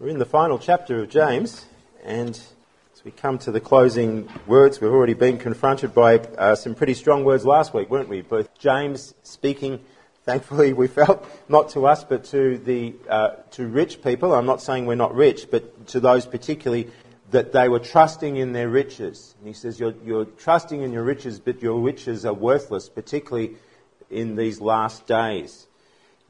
We're in the final chapter of James, and as we come to the closing words, we've already been confronted by uh, some pretty strong words last week, weren't we? Both James speaking, thankfully, we felt, not to us, but to the uh, to rich people. I'm not saying we're not rich, but to those particularly that they were trusting in their riches. And he says, you're, you're trusting in your riches, but your riches are worthless, particularly in these last days.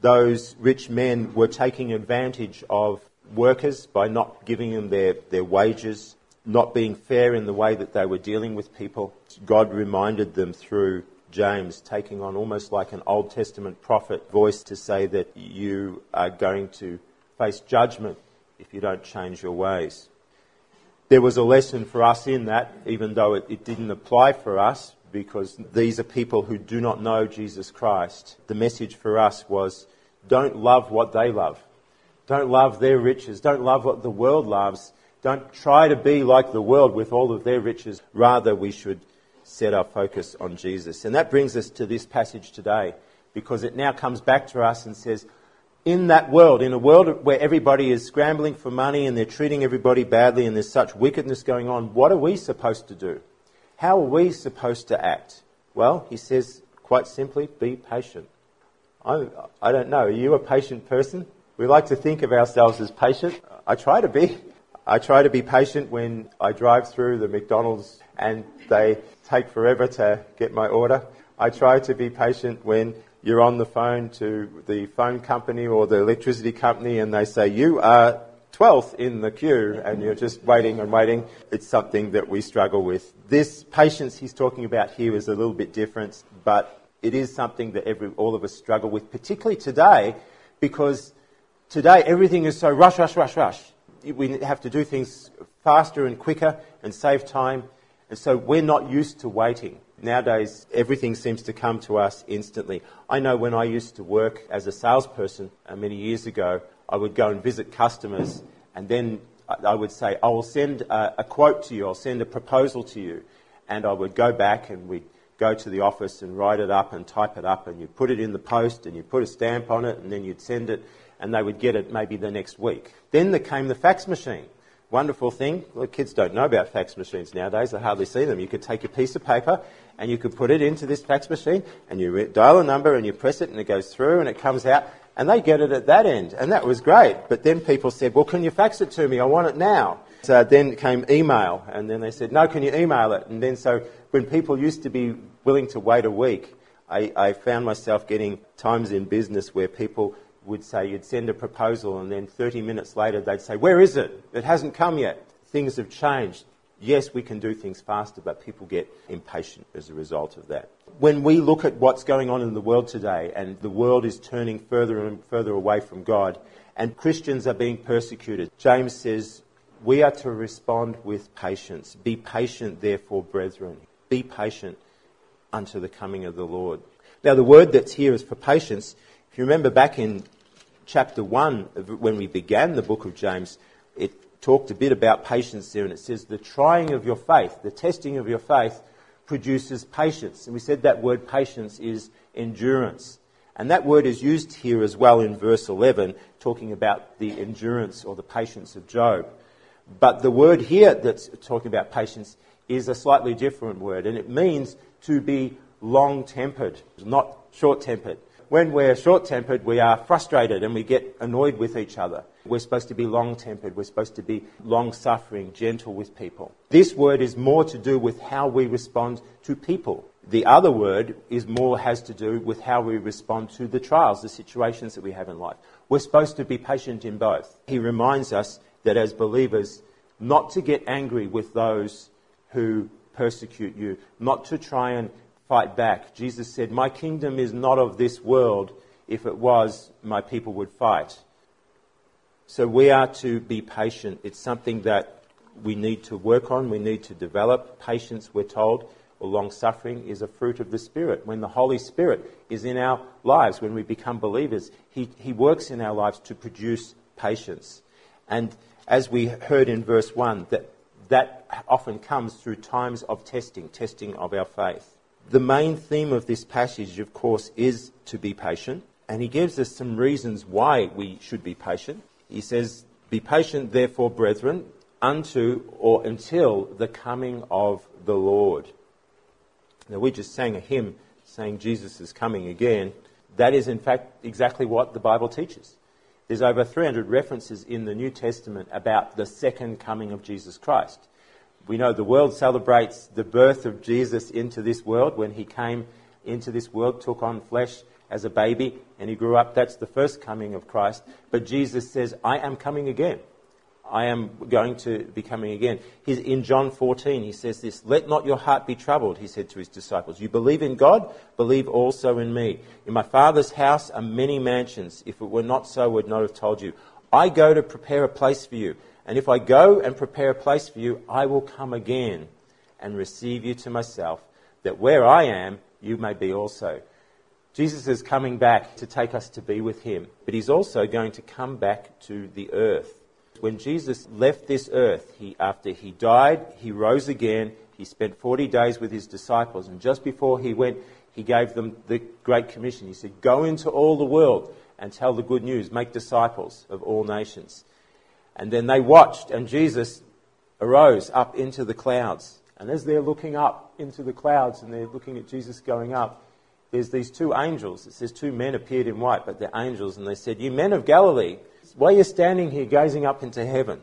Those rich men were taking advantage of workers by not giving them their, their wages, not being fair in the way that they were dealing with people. God reminded them through James, taking on almost like an Old Testament prophet voice to say that you are going to face judgment if you don't change your ways. There was a lesson for us in that, even though it, it didn't apply for us, because these are people who do not know Jesus Christ. The message for us was don't love what they love. Don't love their riches. Don't love what the world loves. Don't try to be like the world with all of their riches. Rather, we should set our focus on Jesus. And that brings us to this passage today because it now comes back to us and says, in that world, in a world where everybody is scrambling for money and they're treating everybody badly and there's such wickedness going on, what are we supposed to do? How are we supposed to act? Well, he says quite simply, be patient. I, I don't know, are you a patient person? We like to think of ourselves as patient. I try to be. I try to be patient when I drive through the McDonald's and they take forever to get my order. I try to be patient when you're on the phone to the phone company or the electricity company and they say, you are 12th in the queue and you're just waiting and waiting. It's something that we struggle with. This patience he's talking about here is a little bit different, but it is something that every, all of us struggle with, particularly today because Today, everything is so rush, rush, rush, rush. We have to do things faster and quicker and save time. And so we're not used to waiting. Nowadays, everything seems to come to us instantly. I know when I used to work as a salesperson uh, many years ago, I would go and visit customers and then I would say, I will send a, a quote to you, I'll send a proposal to you. And I would go back and we'd go to the office and write it up and type it up and you put it in the post and you put a stamp on it and then you'd send it and they would get it maybe the next week. Then there came the fax machine. Wonderful thing. Well, kids don't know about fax machines nowadays. They hardly see them. You could take a piece of paper and you could put it into this fax machine and you dial a number and you press it and it goes through and it comes out and they get it at that end. And that was great. But then people said, well, can you fax it to me? I want it now. So then came email and then they said, no, can you email it? And then so when people used to be willing to wait a week, I, I found myself getting times in business where people would say you'd send a proposal and then 30 minutes later they'd say, Where is it? It hasn't come yet. Things have changed. Yes, we can do things faster, but people get impatient as a result of that. When we look at what's going on in the world today and the world is turning further and further away from God and Christians are being persecuted, James says, we are to respond with patience. Be patient, therefore, brethren. Be patient unto the coming of the Lord. Now, the word that's here is for patience. You remember back in chapter 1, when we began the book of James, it talked a bit about patience there, and it says, The trying of your faith, the testing of your faith, produces patience. And we said that word patience is endurance. And that word is used here as well in verse 11, talking about the endurance or the patience of Job. But the word here that's talking about patience is a slightly different word, and it means to be long tempered, not short tempered when we're short tempered, we are frustrated and we get annoyed with each other. We're supposed to be long tempered. We're supposed to be long suffering, gentle with people. This word is more to do with how we respond to people. The other word is more has to do with how we respond to the trials, the situations that we have in life. We're supposed to be patient in both. He reminds us that as believers, not to get angry with those who persecute you, not to try and fight back. Jesus said, My kingdom is not of this world. If it was, my people would fight. So we are to be patient. It's something that we need to work on, we need to develop. Patience, we're told, or long suffering, is a fruit of the Spirit. When the Holy Spirit is in our lives, when we become believers, He, he works in our lives to produce patience. And as we heard in verse 1, that, that often comes through times of testing, testing of our faith. The main theme of this passage, of course, is to be patient, and he gives us some reasons why we should be patient. He says Be patient, therefore, brethren, unto or until the coming of the Lord. Now, we just sang a hymn saying Jesus is coming again. That is, in fact, exactly what the Bible teaches. There's over 300 references in the New Testament about the second coming of Jesus Christ. We know the world celebrates the birth of Jesus into this world when he came into this world, took on flesh as a baby, and he grew up. That's the first coming of Christ. But Jesus says, I am coming again. I am going to be coming again. He's, in John 14, he says this Let not your heart be troubled, he said to his disciples. You believe in God, believe also in me. In my Father's house are many mansions. If it were not so, I would not have told you. I go to prepare a place for you. And if I go and prepare a place for you, I will come again and receive you to myself, that where I am, you may be also. Jesus is coming back to take us to be with him, but he's also going to come back to the earth when Jesus left this earth, he, after he died, he rose again. He spent 40 days with his disciples. And just before he went, he gave them the Great Commission. He said, Go into all the world and tell the good news, make disciples of all nations. And then they watched, and Jesus arose up into the clouds. And as they're looking up into the clouds and they're looking at Jesus going up, there's these two angels. It says two men appeared in white, but they're angels. And they said, You men of Galilee, while you're standing here gazing up into heaven,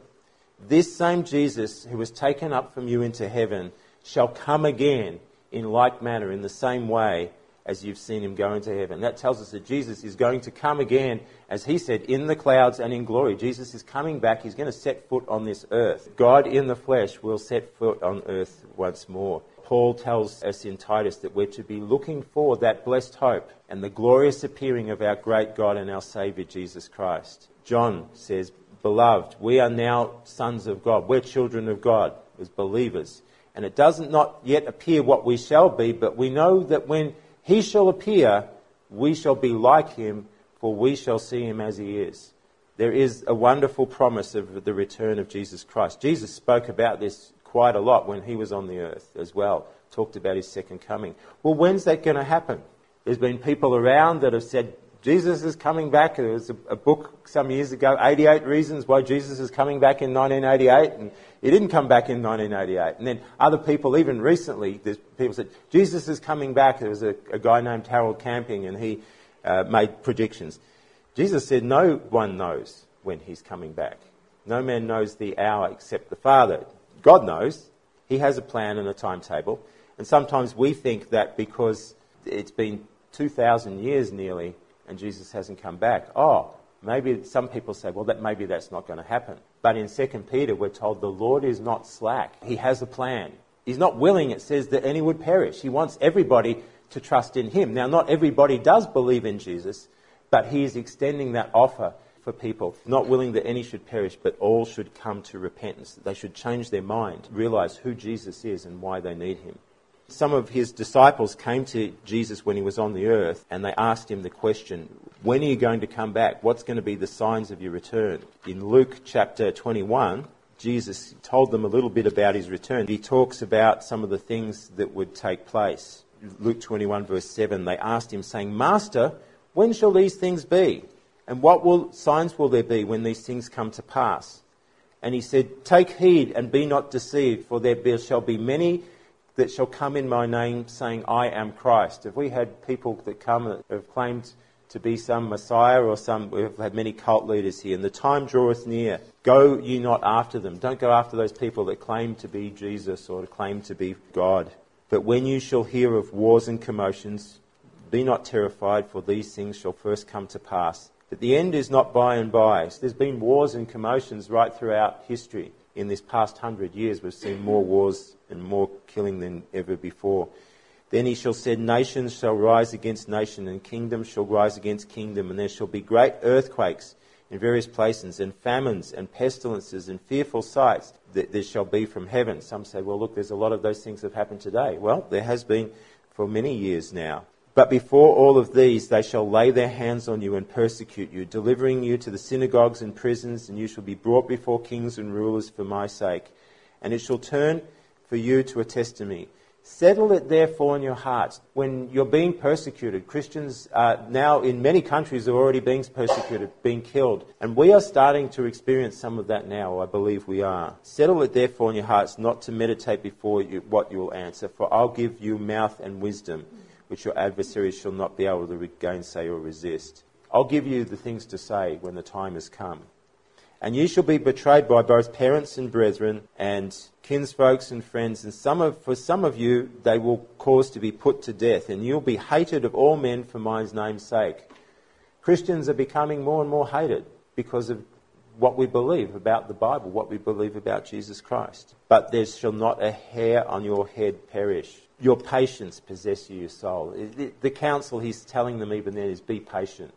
this same Jesus who was taken up from you into heaven shall come again in like manner, in the same way as you've seen him go into heaven. That tells us that Jesus is going to come again, as he said, in the clouds and in glory. Jesus is coming back. He's going to set foot on this earth. God in the flesh will set foot on earth once more. Paul tells us in Titus that we're to be looking for that blessed hope and the glorious appearing of our great God and our Saviour Jesus Christ. John says, Beloved, we are now sons of God. We're children of God as believers. And it doesn't not yet appear what we shall be, but we know that when he shall appear, we shall be like him, for we shall see him as he is. There is a wonderful promise of the return of Jesus Christ. Jesus spoke about this quite a lot when he was on the earth as well, talked about his second coming. Well, when's that going to happen? There's been people around that have said, Jesus is coming back. There was a, a, book some years ago, 88 Reasons Why Jesus is Coming Back in 1988, and he didn't come back in 1988. And then other people, even recently, people said, Jesus is coming back. There was a, a guy named Harold Camping, and he uh, made predictions. Jesus said, No one knows when he's coming back. No man knows the hour except the Father. God knows. He has a plan and a timetable. And sometimes we think that because it's been 2,000 years nearly and Jesus hasn't come back. Oh, maybe some people say, well, that maybe that's not going to happen. But in 2 Peter, we're told the Lord is not slack. He has a plan. He's not willing, it says, that any would perish. He wants everybody to trust in Him. Now, not everybody does believe in Jesus, but He is extending that offer for people, not willing that any should perish, but all should come to repentance. They should change their mind, realize who Jesus is and why they need Him. Some of his disciples came to Jesus when he was on the earth and they asked him the question, When are you going to come back? What's going to be the signs of your return? In Luke chapter 21, Jesus told them a little bit about his return. He talks about some of the things that would take place. Luke 21, verse 7, they asked him, saying, Master, when shall these things be? And what will, signs will there be when these things come to pass? And he said, Take heed and be not deceived, for there shall be many that shall come in my name, saying, I am Christ. Have we had people that come that have claimed to be some Messiah or some, we've had many cult leaders here, and the time draweth near. Go ye not after them. Don't go after those people that claim to be Jesus or to claim to be God. But when you shall hear of wars and commotions, be not terrified, for these things shall first come to pass. But the end is not by and by. So there's been wars and commotions right throughout history in this past hundred years, we've seen more wars and more killing than ever before. Then he shall say, Nations shall rise against nation, and kingdoms shall rise against kingdom, and there shall be great earthquakes in various places, and famines, and pestilences, and fearful sights that there shall be from heaven. Some say, well, look, there's a lot of those things have happened today. Well, there has been for many years now. But before all of these, they shall lay their hands on you and persecute you, delivering you to the synagogues and prisons, and you shall be brought before kings and rulers for my sake. And it shall turn for you to a testimony. Settle it therefore in your hearts. When you're being persecuted, Christians uh, now in many countries are already being persecuted, being killed. And we are starting to experience some of that now, I believe we are. Settle it therefore in your hearts not to meditate before you what you will answer, for I'll give you mouth and wisdom, which your adversaries shall not be able to gainsay or resist. I'll give you the things to say when the time has come. And you shall be betrayed by both parents and brethren, and kinsfolks and friends, and some of, for some of you they will cause to be put to death, and you'll be hated of all men for my name's sake. Christians are becoming more and more hated because of what we believe about the Bible, what we believe about Jesus Christ. But there shall not a hair on your head perish. Your patience possess you your soul. The counsel he's telling them even then is be patient.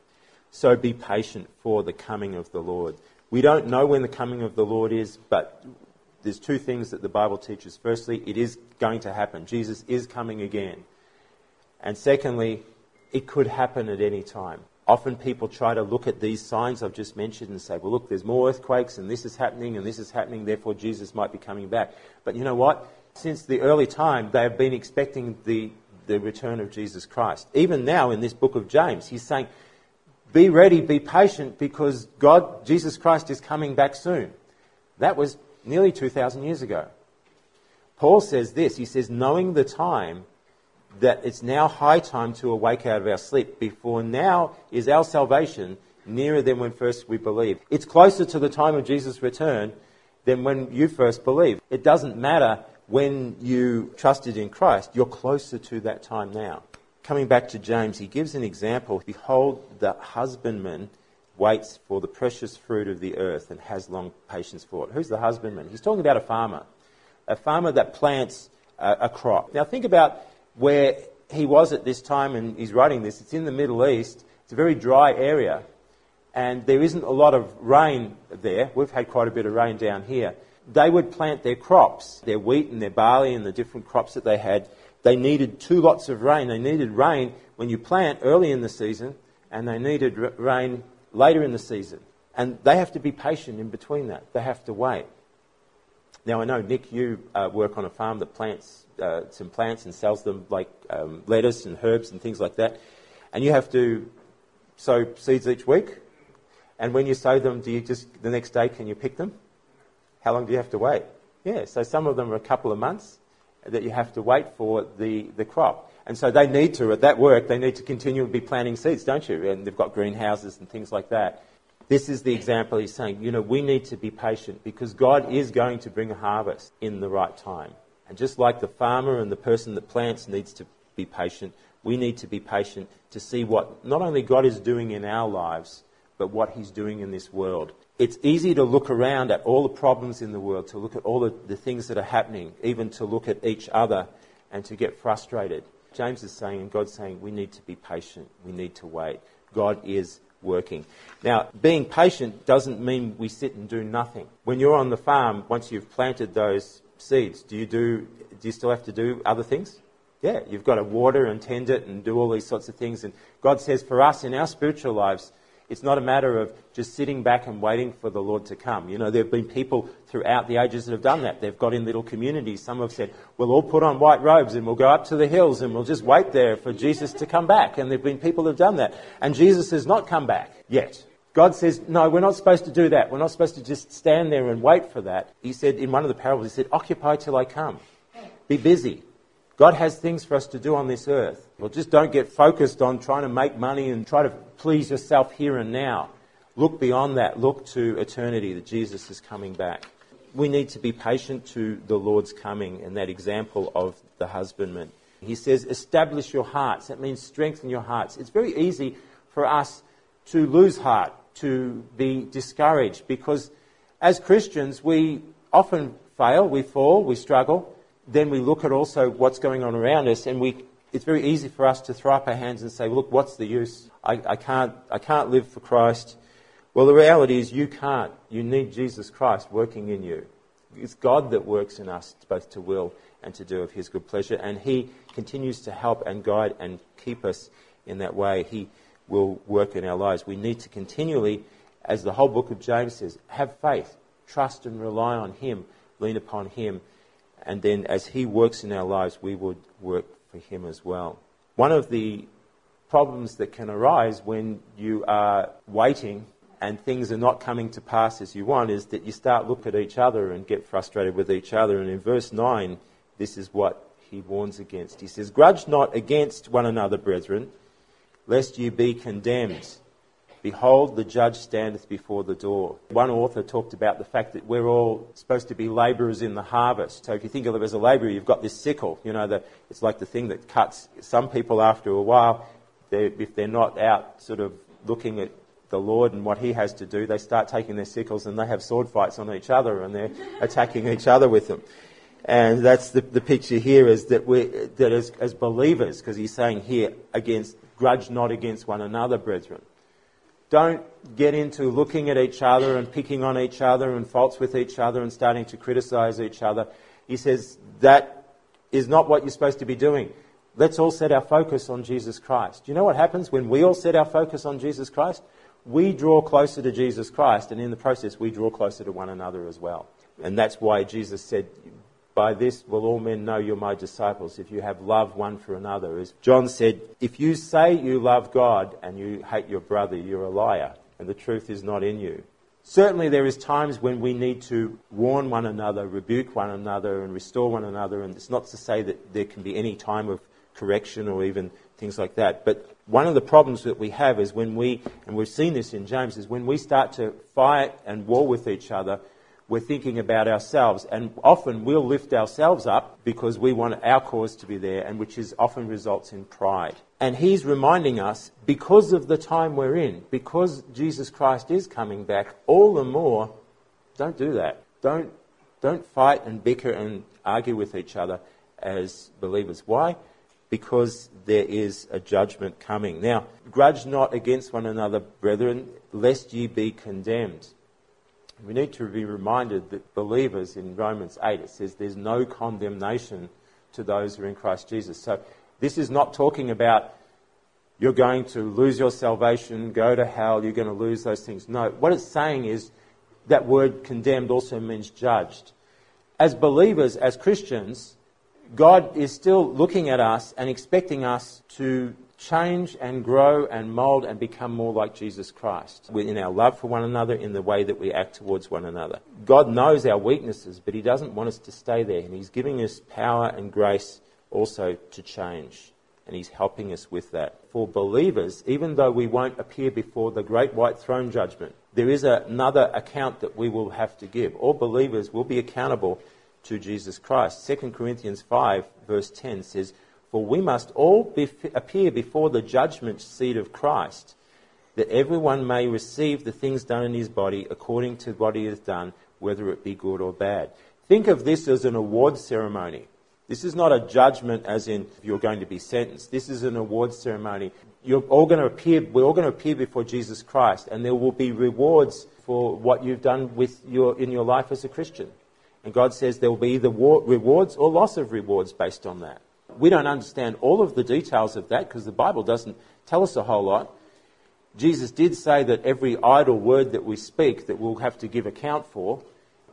So be patient for the coming of the Lord. We don't know when the coming of the Lord is, but there's two things that the Bible teaches. Firstly, it is going to happen. Jesus is coming again. And secondly, it could happen at any time. Often people try to look at these signs I've just mentioned and say, well, look, there's more earthquakes and this is happening and this is happening, therefore Jesus might be coming back. But you know what? Since the early time, they have been expecting the, the return of Jesus Christ. Even now in this book of James, he's saying, be ready, be patient, because God, Jesus Christ, is coming back soon. That was nearly 2,000 years ago. Paul says this he says, knowing the time, that it's now high time to awake out of our sleep, before now is our salvation nearer than when first we believed. It's closer to the time of Jesus' return than when you first believed. It doesn't matter when you trusted in Christ, you're closer to that time now coming back to James, he gives an example. Behold, the husbandman waits for the precious fruit of the earth and has long patience for it. Who's the husbandman? He's talking about a farmer, a farmer that plants a, a crop. Now, think about where he was at this time, and he's writing this. It's in the Middle East. It's a very dry area, and there isn't a lot of rain there. We've had quite a bit of rain down here. They would plant their crops, their wheat and their barley and the different crops that they had they needed two lots of rain. They needed rain when you plant early in the season, and they needed rain later in the season. And they have to be patient in between that. They have to wait. Now, I know, Nick, you uh, work on a farm that plants uh, some plants and sells them like um, lettuce and herbs and things like that. And you have to sow seeds each week. And when you sow them, do you just, the next day, can you pick them? How long do you have to wait? Yeah, so some of them are a couple of months that you have to wait for the, the crop. And so they need to, at that work, they need to continue to be planting seeds, don't you? And they've got greenhouses and things like that. This is the example he's saying, you know, we need to be patient because God is going to bring a harvest in the right time. And just like the farmer and the person that plants needs to be patient, we need to be patient to see what not only God is doing in our lives, but what he's doing in this world it's easy to look around at all the problems in the world, to look at all the, the things that are happening, even to look at each other and to get frustrated. James is saying, and God's saying, we need to be patient. We need to wait. God is working. Now, being patient doesn't mean we sit and do nothing. When you're on the farm, once you've planted those seeds, do you do, do you still have to do other things? Yeah, you've got to water and tend it and do all these sorts of things. And God says for us in our spiritual lives, it's not a matter of just sitting back and waiting for the Lord to come. You know, there have been people throughout the ages that have done that. They've got in little communities. Some have said, we'll all put on white robes and we'll go up to the hills and we'll just wait there for Jesus to come back. And there have been people who have done that. And Jesus has not come back yet. God says, no, we're not supposed to do that. We're not supposed to just stand there and wait for that. He said in one of the parables, he said, occupy till I come. Be busy. God has things for us to do on this earth. Well, just don't get focused on trying to make money and try to please yourself here and now. Look beyond that. Look to eternity that Jesus is coming back. We need to be patient to the Lord's coming and that example of the husbandman. He says, establish your hearts. That means strengthen your hearts. It's very easy for us to lose heart, to be discouraged, because as Christians, we often fail, we fall, we struggle then we look at also what's going on around us, and we, it's very easy for us to throw up our hands and say, look, what's the use? I, I, can't, I can't live for Christ. Well, the reality is you can't. You need Jesus Christ working in you. It's God that works in us both to will and to do of His good pleasure, and He continues to help and guide and keep us in that way. He will work in our lives. We need to continually, as the whole book of James says, have faith, trust and rely on Him, lean upon Him And then as He works in our lives, we would work for Him as well. One of the problems that can arise when you are waiting and things are not coming to pass as you want is that you start look at each other and get frustrated with each other. And in verse 9, this is what he warns against. He says, Grudge not against one another, brethren, lest you be condemned. Behold, the judge standeth before the door. One author talked about the fact that we're all supposed to be labourers in the harvest. So if you think of it as a labourer, you've got this sickle. You know, the, it's like the thing that cuts some people after a while. They're, if they're not out sort of looking at the Lord and what He has to do, they start taking their sickles and they have sword fights on each other and they're attacking each other with them. And that's the, the picture here is that we that as, as believers, because he's saying here, against grudge not against one another, brethren. Don't get into looking at each other and picking on each other and faults with each other and starting to criticize each other. He says that is not what you're supposed to be doing. Let's all set our focus on Jesus Christ. Do you know what happens when we all set our focus on Jesus Christ? We draw closer to Jesus Christ, and in the process, we draw closer to one another as well. And that's why Jesus said, by this will all men know you're my disciples if you have love one for another. As John said, if you say you love God and you hate your brother, you're a liar, and the truth is not in you. Certainly, there is times when we need to warn one another, rebuke one another, and restore one another. And it's not to say that there can be any time of correction or even things like that. But one of the problems that we have is when we, and we've seen this in James, is when we start to fight and war with each other, we're thinking about ourselves. And often we'll lift ourselves up because we want our cause to be there, and which is often results in pride. And he's reminding us, because of the time we're in, because Jesus Christ is coming back, all the more, don't do that. Don't, don't fight and bicker and argue with each other as believers. Why? Because there is a judgment coming. Now, grudge not against one another, brethren, lest ye be condemned. We need to be reminded that believers in Romans 8, it says there's no condemnation to those who are in Christ Jesus. So this is not talking about you're going to lose your salvation, go to hell, you're going to lose those things. No, what it's saying is that word condemned also means judged. As believers, as Christians, God is still looking at us and expecting us to change and grow and mold and become more like Jesus Christ in our love for one another, in the way that we act towards one another. God knows our weaknesses, but He doesn't want us to stay there, and He's giving us power and grace also to change, and He's helping us with that. For believers, even though we won't appear before the great white throne judgment, there is another account that we will have to give. All believers will be accountable to Jesus Christ. 2 Corinthians 5, verse 10 says, for we must all be, appear before the judgment seat of Christ, that everyone may receive the things done in his body according to what he has done, whether it be good or bad. Think of this as an award ceremony. This is not a judgment as in you're going to be sentenced. This is an award ceremony. You're all going to appear, we're all going to appear before Jesus Christ, and there will be rewards for what you've done with your, in your life as a Christian. And God says there will be either rewards or loss of rewards based on that. We don't understand all of the details of that because the Bible doesn't tell us a whole lot. Jesus did say that every idle word that we speak that we'll have to give account for.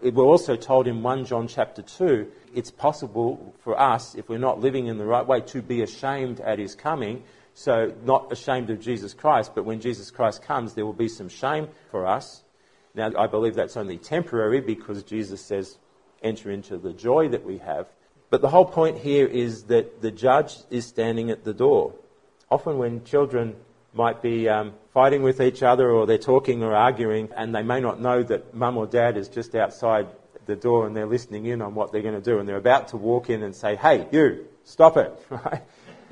We're also told in 1 John chapter 2, it's possible for us, if we're not living in the right way, to be ashamed at his coming. So, not ashamed of Jesus Christ, but when Jesus Christ comes, there will be some shame for us. Now, I believe that's only temporary because Jesus says, enter into the joy that we have. But the whole point here is that the judge is standing at the door. Often, when children might be um, fighting with each other or they're talking or arguing, and they may not know that mum or dad is just outside the door and they're listening in on what they're going to do, and they're about to walk in and say, Hey, you, stop it.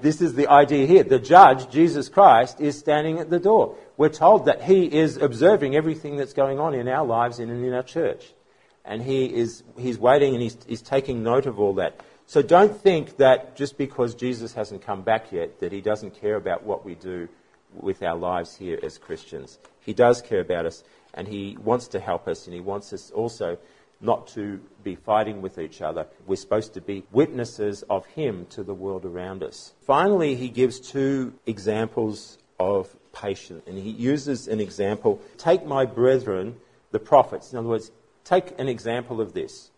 This is the idea here. The judge, Jesus Christ, is standing at the door. We're told that he is observing everything that's going on in our lives and in our church and he is he's waiting and he's, he's taking note of all that. So don't think that just because Jesus hasn't come back yet, that he doesn't care about what we do with our lives here as Christians. He does care about us, and he wants to help us, and he wants us also not to be fighting with each other. We're supposed to be witnesses of him to the world around us. Finally, he gives two examples of patience, and he uses an example take my brethren, the prophets. In other words, Take an example of this.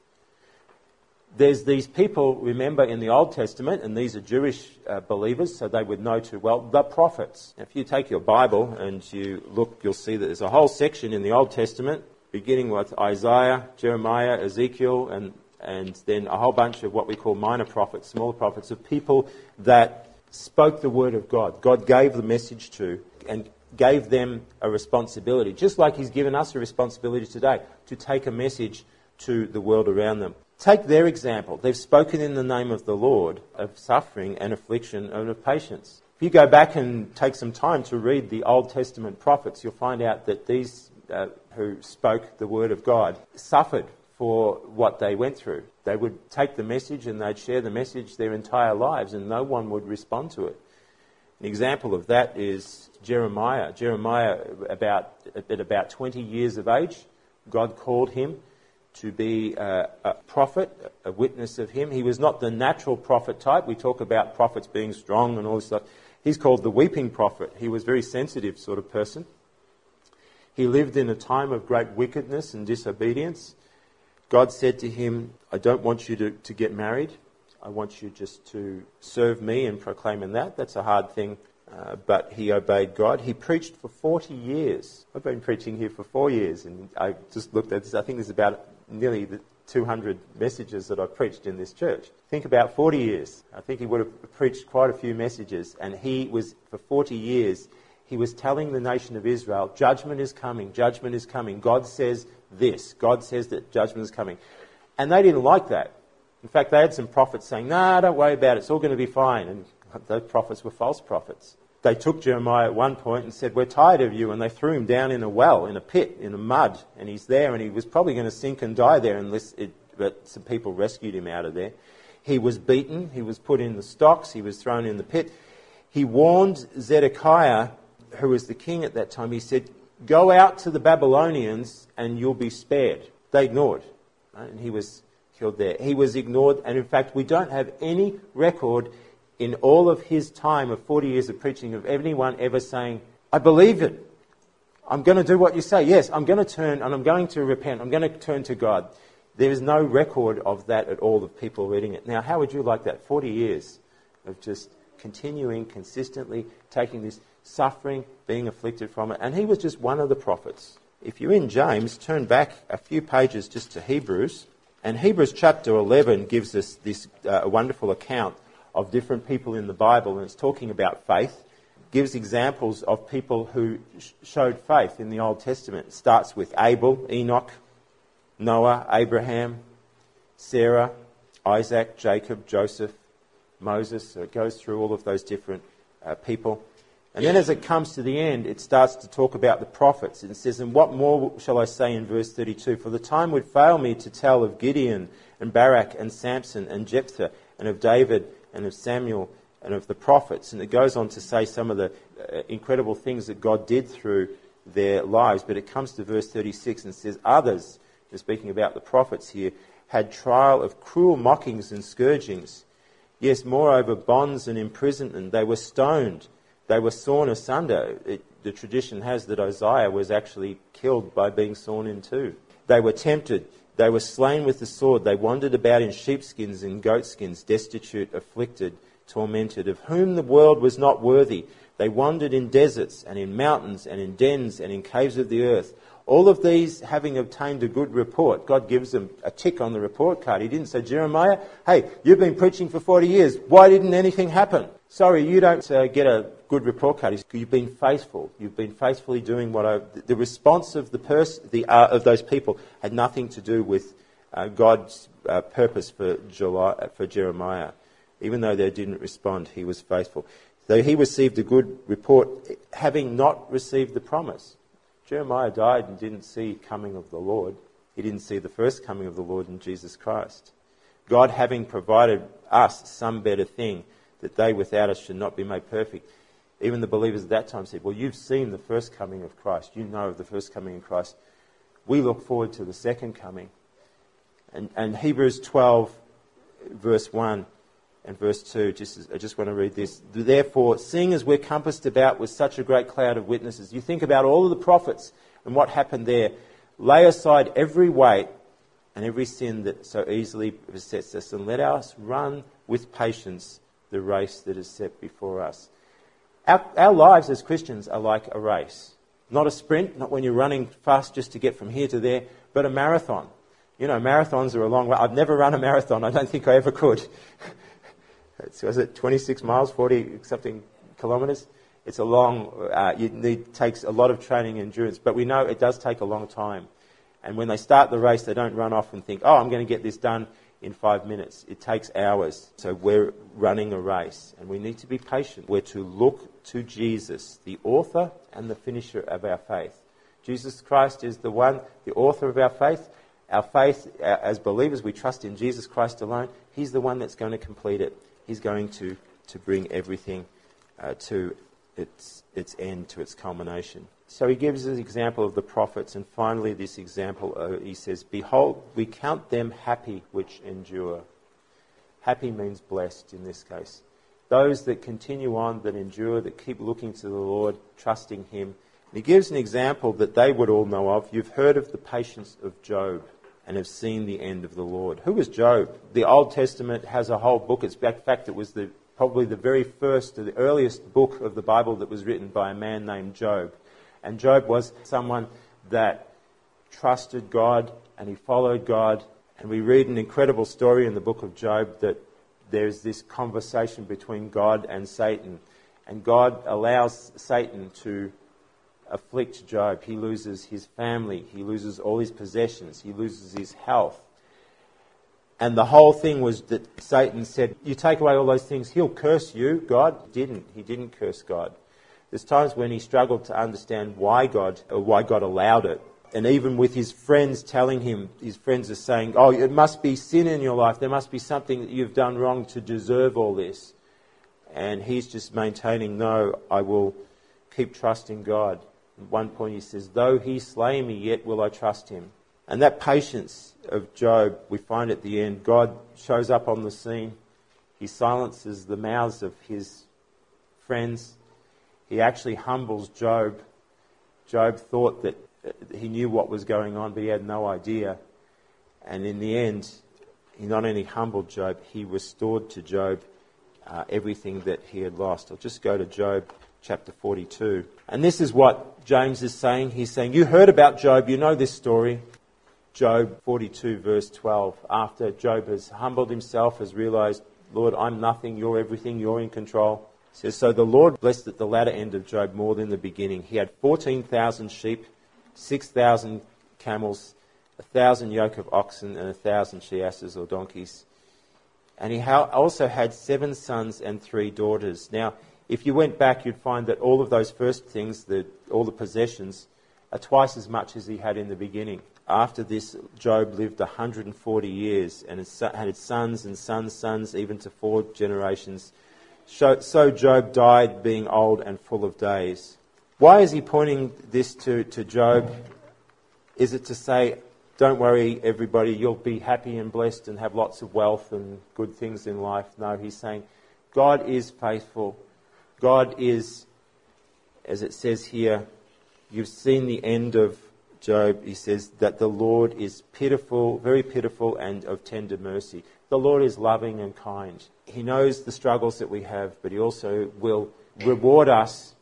there's these people, remember, in the Old Testament, and these are Jewish uh, believers, so they would know too well, the prophets. If you take your Bible and you look, you'll see that there's a whole section in the Old Testament, beginning with Isaiah, Jeremiah, Ezekiel, and, and then a whole bunch of what we call minor prophets, smaller prophets, of people that spoke the word of God. God gave the message to and gave them a responsibility, just like He's given us a responsibility today to take a message to the world around them. Take their example. They've spoken in the name of the Lord of suffering and affliction and of patience. If you go back and take some time to read the Old Testament prophets, you'll find out that these uh, who spoke the word of God suffered for what they went through. They would take the message and they'd share the message their entire lives, and no one would respond to it. An example of that is Jeremiah. Jeremiah, about, at about 20 years of age, God called him to be a, a, prophet, a witness of him. He was not the natural prophet type. We talk about prophets being strong and all this stuff. He's called the weeping prophet. He was a very sensitive sort of person. He lived in a time of great wickedness and disobedience. God said to him, I don't want you to, to get married. I want you just to serve me and proclaim in that. That's a hard thing. Uh, but he obeyed God. He preached for 40 years. I've been preaching here for four years, and I just looked at this. I think there's about nearly the 200 messages that I've preached in this church. Think about 40 years. I think he would have preached quite a few messages, and he was, for 40 years, he was telling the nation of Israel, judgment is coming, judgment is coming. God says this. God says that judgment is coming. And they didn't like that. In fact, they had some prophets saying, nah, don't worry about it, it's all going to be fine. And those prophets were false prophets they took Jeremiah at one point and said, We're tired of you. And they threw him down in a well, in a pit, in a mud. And he's there, and he was probably going to sink and die there unless it, but some people rescued him out of there. He was beaten. He was put in the stocks. He was thrown in the pit. He warned Zedekiah, who was the king at that time, he said, Go out to the Babylonians and you'll be spared. They ignored. Right? And he was killed there. He was ignored, and in fact, we don't have any record in all of his time of 40 years of preaching of anyone ever saying, I believe it. I'm going to do what you say. Yes, I'm going to turn and I'm going to repent. I'm going to turn to God. There is no record of that at all of people reading it. Now, how would you like that? 40 years of just continuing, consistently taking this suffering, being afflicted from it. And he was just one of the prophets. If you're in James, turn back a few pages just to Hebrews. And Hebrews chapter 11 gives us this uh, wonderful account of different people in the Bible, and it's talking about faith. Gives examples of people who sh- showed faith in the Old Testament. It starts with Abel, Enoch, Noah, Abraham, Sarah, Isaac, Jacob, Joseph, Moses. So it goes through all of those different uh, people. And then as it comes to the end, it starts to talk about the prophets. And it says, And what more shall I say in verse 32? For the time would fail me to tell of Gideon and Barak and Samson and Jephthah and of David and of Samuel and of the prophets. And it goes on to say some of the uh, incredible things that God did through their lives. But it comes to verse 36 and says, Others, speaking about the prophets here, had trial of cruel mockings and scourgings. Yes, moreover, bonds and imprisonment. They were stoned. They were sawn asunder. It, the tradition has that Uzziah was actually killed by being sawn in two. They were tempted. They were slain with the sword. They wandered about in sheepskins and goatskins, destitute, afflicted, tormented, of whom the world was not worthy. They wandered in deserts and in mountains and in dens and in caves of the earth. All of these having obtained a good report. God gives them a tick on the report card. He didn't say, Jeremiah, hey, you've been preaching for 40 years. Why didn't anything happen? Sorry, you don't uh, get a good report card. You've been faithful. You've been faithfully doing what I. The response of the the, uh, of those people had nothing to do with uh, God's uh, purpose for, July, uh, for Jeremiah. Even though they didn't respond, he was faithful. Though he received a good report, having not received the promise. Jeremiah died and didn't see coming of the Lord. He didn't see the first coming of the Lord in Jesus Christ. God having provided us some better thing, that they without us should not be made perfect. Even the believers at that time said, Well, you've seen the first coming of Christ. You know of the first coming of Christ. We look forward to the second coming. And, and Hebrews 12, verse 1 and verse 2, just, I just want to read this. Therefore, seeing as we're compassed about with such a great cloud of witnesses, you think about all of the prophets and what happened there. Lay aside every weight and every sin that so easily besets us, and let us run with patience the race that is set before us. Our, our lives as Christians are like a race. Not a sprint, not when you're running fast just to get from here to there, but a marathon. You know, marathons are a long way. I've never run a marathon. I don't think I ever could. was it 26 miles, 40 something kilometres? It's a long, uh, it need, takes a lot of training and endurance, but we know it does take a long time. And when they start the race, they don't run off and think, oh, I'm going to get this done in five minutes. It takes hours. So we're running a race, and we need to be patient. We're to look to Jesus, the author and the finisher of our faith. Jesus Christ is the one, the author of our faith. Our faith, uh, as believers, we trust in Jesus Christ alone. He's the one that's going to complete it. He's going to, to bring everything uh, to its, its end, to its culmination. So he gives an example of the prophets, and finally, this example, uh, he says, Behold, we count them happy which endure. Happy means blessed in this case. Those that continue on, that endure, that keep looking to the Lord, trusting Him. And he gives an example that they would all know of. You've heard of the patience of Job and have seen the end of the Lord. Who was Job? The Old Testament has a whole book. It's in fact, it was the, probably the very first, the earliest book of the Bible that was written by a man named Job. And Job was someone that trusted God and he followed God. And we read an incredible story in the book of Job that there's this conversation between God and Satan. And God allows Satan to afflict Job. He loses his family, he loses all his possessions, he loses his health. And the whole thing was that Satan said, You take away all those things, he'll curse you. God didn't. He didn't curse God. There's times when he struggled to understand why God, or why God allowed it. And even with his friends telling him, his friends are saying, Oh, it must be sin in your life. There must be something that you've done wrong to deserve all this. And he's just maintaining, No, I will keep trusting God. At one point he says, Though he slay me, yet will I trust him. And that patience of Job, we find at the end, God shows up on the scene. He silences the mouths of his friends. He actually humbles Job. Job thought that he knew what was going on, but he had no idea. And in the end, he not only humbled Job, he restored to Job uh, everything that he had lost. I'll just go to Job chapter 42. And this is what James is saying. He's saying, You heard about Job, you know this story. Job 42, verse 12. After Job has humbled himself, has realized, Lord, I'm nothing, you're everything, you're in control. He says, So the Lord blessed at the latter end of Job more than the beginning. He had 14,000 sheep, 6,000 camels, a thousand yoke of oxen, and a thousand she asses or donkeys. And he also had seven sons and three daughters. Now, if you went back, you'd find that all of those first things, the, all the possessions, are twice as much as he had in the beginning. After this, Job lived 140 years and had sons and sons' sons, even to four generations. So Job died being old and full of days. Why is he pointing this to, to Job? Is it to say, don't worry, everybody, you'll be happy and blessed and have lots of wealth and good things in life? No, he's saying, God is faithful God is, as it says here, you've seen the end of Job. He says that the Lord is pitiful, very pitiful, and of tender mercy. The Lord is loving and kind. He knows the struggles that we have, but He also will reward us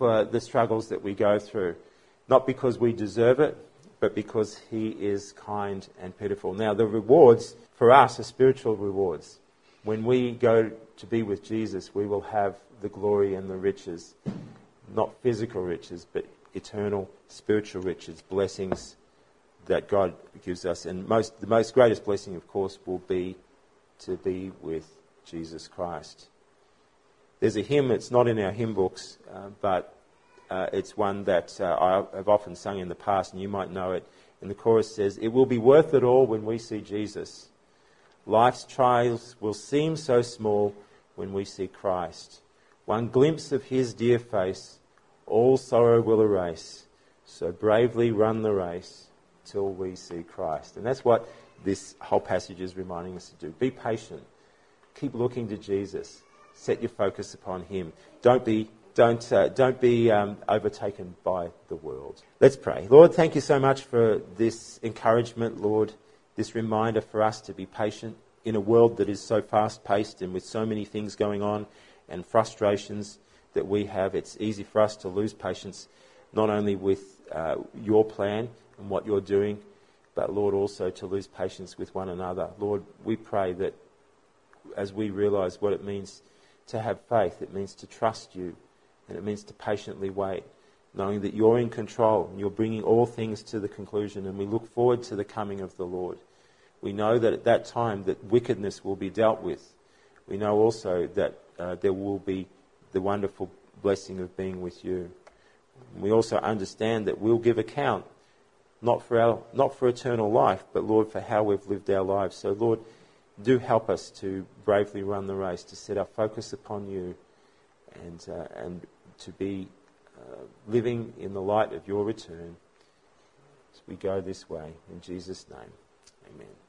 for the struggles that we go through. Not because we deserve it, but because He is kind and pitiful. Now, the rewards for us are spiritual rewards. When we go to be with Jesus, we will have the glory and the riches, not physical riches, but eternal spiritual riches, blessings that God gives us. And most, the most greatest blessing, of course, will be to be with Jesus Christ. There's a hymn, it's not in our hymn books, uh, but uh, it's one that uh, I have often sung in the past, and you might know it. And the chorus says, It will be worth it all when we see Jesus. Life's trials will seem so small when we see Christ. One glimpse of his dear face, all sorrow will erase. So bravely run the race till we see Christ. And that's what this whole passage is reminding us to do. Be patient. Keep looking to Jesus. Set your focus upon him. Don't be, don't, uh, don't be um, overtaken by the world. Let's pray. Lord, thank you so much for this encouragement, Lord this reminder for us to be patient in a world that is so fast paced and with so many things going on and frustrations that we have. It's easy for us to lose patience, not only with uh, your plan and what you're doing, but Lord, also to lose patience with one another. Lord, we pray that as we realize what it means to have faith, it means to trust you and it means to patiently wait, knowing that you're in control and you're bringing all things to the conclusion, and we look forward to the coming of the Lord. We know that at that time that wickedness will be dealt with. We know also that uh, there will be the wonderful blessing of being with you. We also understand that we'll give account, not for, our, not for eternal life, but Lord, for how we've lived our lives. So, Lord, do help us to bravely run the race, to set our focus upon you, and, uh, and to be uh, living in the light of your return as we go this way. In Jesus' name, amen.